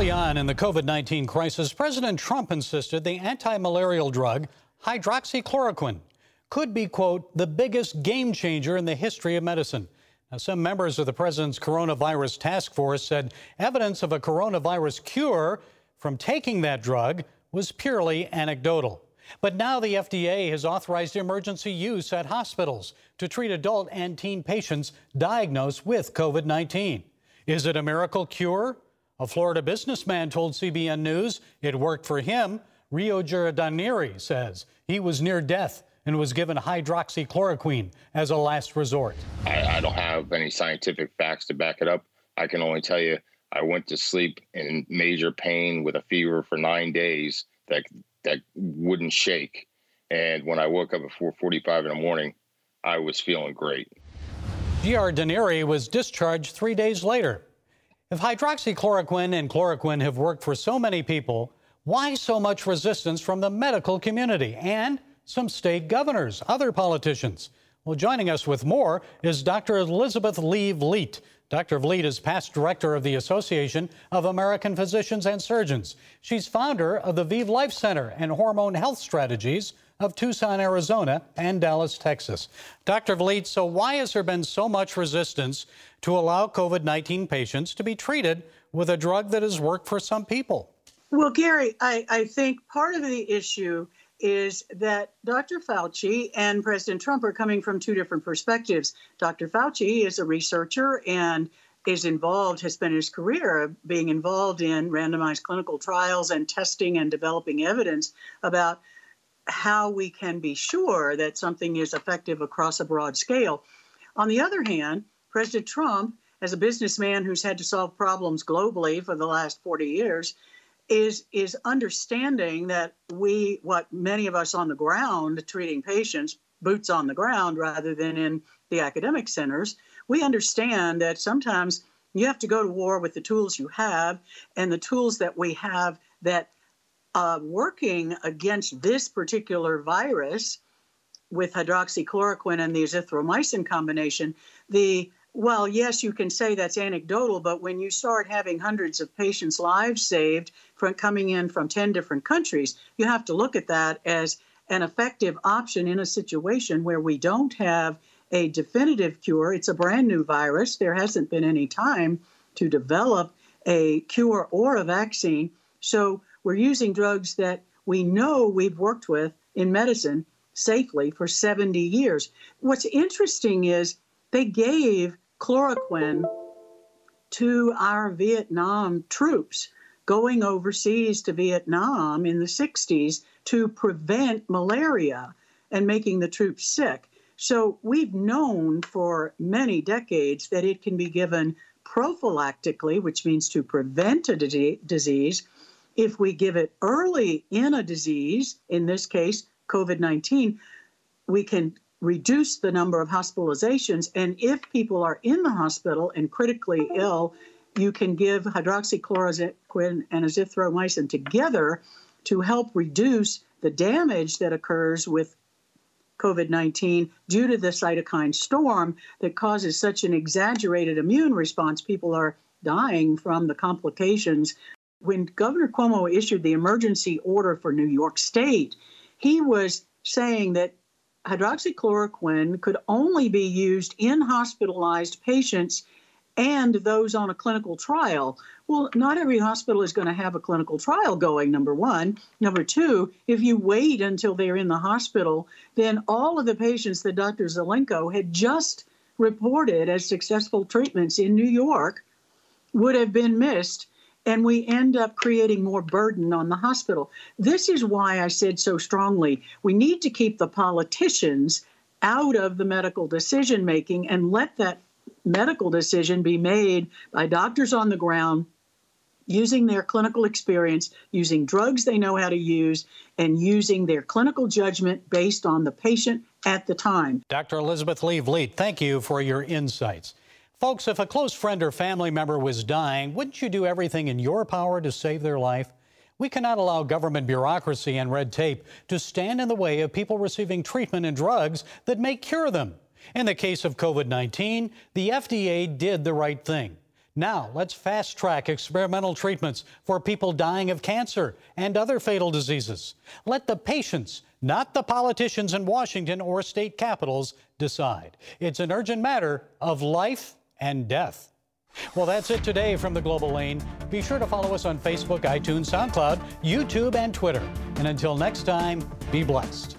Early on in the COVID 19 crisis, President Trump insisted the anti malarial drug hydroxychloroquine could be, quote, the biggest game changer in the history of medicine. Now, some members of the president's coronavirus task force said evidence of a coronavirus cure from taking that drug was purely anecdotal. But now the FDA has authorized emergency use at hospitals to treat adult and teen patients diagnosed with COVID 19. Is it a miracle cure? A Florida businessman told CBN News it worked for him. Rio Giardinieri says he was near death and was given hydroxychloroquine as a last resort. I, I, don't have any scientific facts to back it up. I can only tell you I went to sleep in major pain with a fever for nine days that that wouldn't shake. And when I woke up at 4:45 in the morning, I was feeling great. Giardinieri was discharged three days later. If hydroxychloroquine and chloroquine have worked for so many people, why so much resistance from the medical community and some state governors, other politicians? Well, joining us with more is Dr. Elizabeth Lee Vliet. Dr. Vliet is past director of the Association of American Physicians and Surgeons. She's founder of the Vive Life Center and Hormone Health Strategies of Tucson, Arizona, and Dallas, Texas. Dr. Vliet, so why has there been so much resistance to allow COVID 19 patients to be treated with a drug that has worked for some people? Well, Gary, I, I think part of the issue is that Dr. Fauci and President Trump are coming from two different perspectives. Dr. Fauci is a researcher and is involved, has spent his career being involved in randomized clinical trials and testing and developing evidence about how we can be sure that something is effective across a broad scale. On the other hand, President Trump, as a businessman who's had to solve problems globally for the last 40 years, is is understanding that we what many of us on the ground treating patients boots on the ground rather than in the academic centers we understand that sometimes you have to go to war with the tools you have and the tools that we have that uh, working against this particular virus with hydroxychloroquine and the azithromycin combination, the well, yes, you can say that's anecdotal, but when you start having hundreds of patients' lives saved from coming in from 10 different countries, you have to look at that as an effective option in a situation where we don't have a definitive cure. It's a brand new virus. There hasn't been any time to develop a cure or a vaccine. So we're using drugs that we know we've worked with in medicine safely for 70 years. What's interesting is they gave chloroquine to our Vietnam troops going overseas to Vietnam in the 60s to prevent malaria and making the troops sick. So we've known for many decades that it can be given prophylactically, which means to prevent a disease, if we give it early in a disease, in this case, COVID 19, we can reduce the number of hospitalizations. And if people are in the hospital and critically ill, you can give hydroxychloroquine and azithromycin together to help reduce the damage that occurs with COVID 19 due to the cytokine storm that causes such an exaggerated immune response. People are dying from the complications when Governor Cuomo issued the emergency order for New York State, he was saying that hydroxychloroquine could only be used in hospitalized patients and those on a clinical trial. Well, not every hospital is going to have a clinical trial going, number one. Number two, if you wait until they're in the hospital, then all of the patients that Dr. Zelenko had just reported as successful treatments in New York would have been missed and we end up creating more burden on the hospital. This is why I said so strongly we need to keep the politicians out of the medical decision making and let that medical decision be made by doctors on the ground using their clinical experience, using drugs they know how to use, and using their clinical judgment based on the patient at the time. Dr. Elizabeth Lee Vliet, thank you for your insights. Folks, if a close friend or family member was dying, wouldn't you do everything in your power to save their life? We cannot allow government bureaucracy and red tape to stand in the way of people receiving treatment and drugs that may cure them. In the case of COVID 19, the FDA did the right thing. Now, let's fast track experimental treatments for people dying of cancer and other fatal diseases. Let the patients, not the politicians in Washington or state capitals, decide. It's an urgent matter of life and death. Well, that's it today from the Global Lane. Be sure to follow us on Facebook, iTunes, SoundCloud, YouTube, and Twitter. And until next time, be blessed.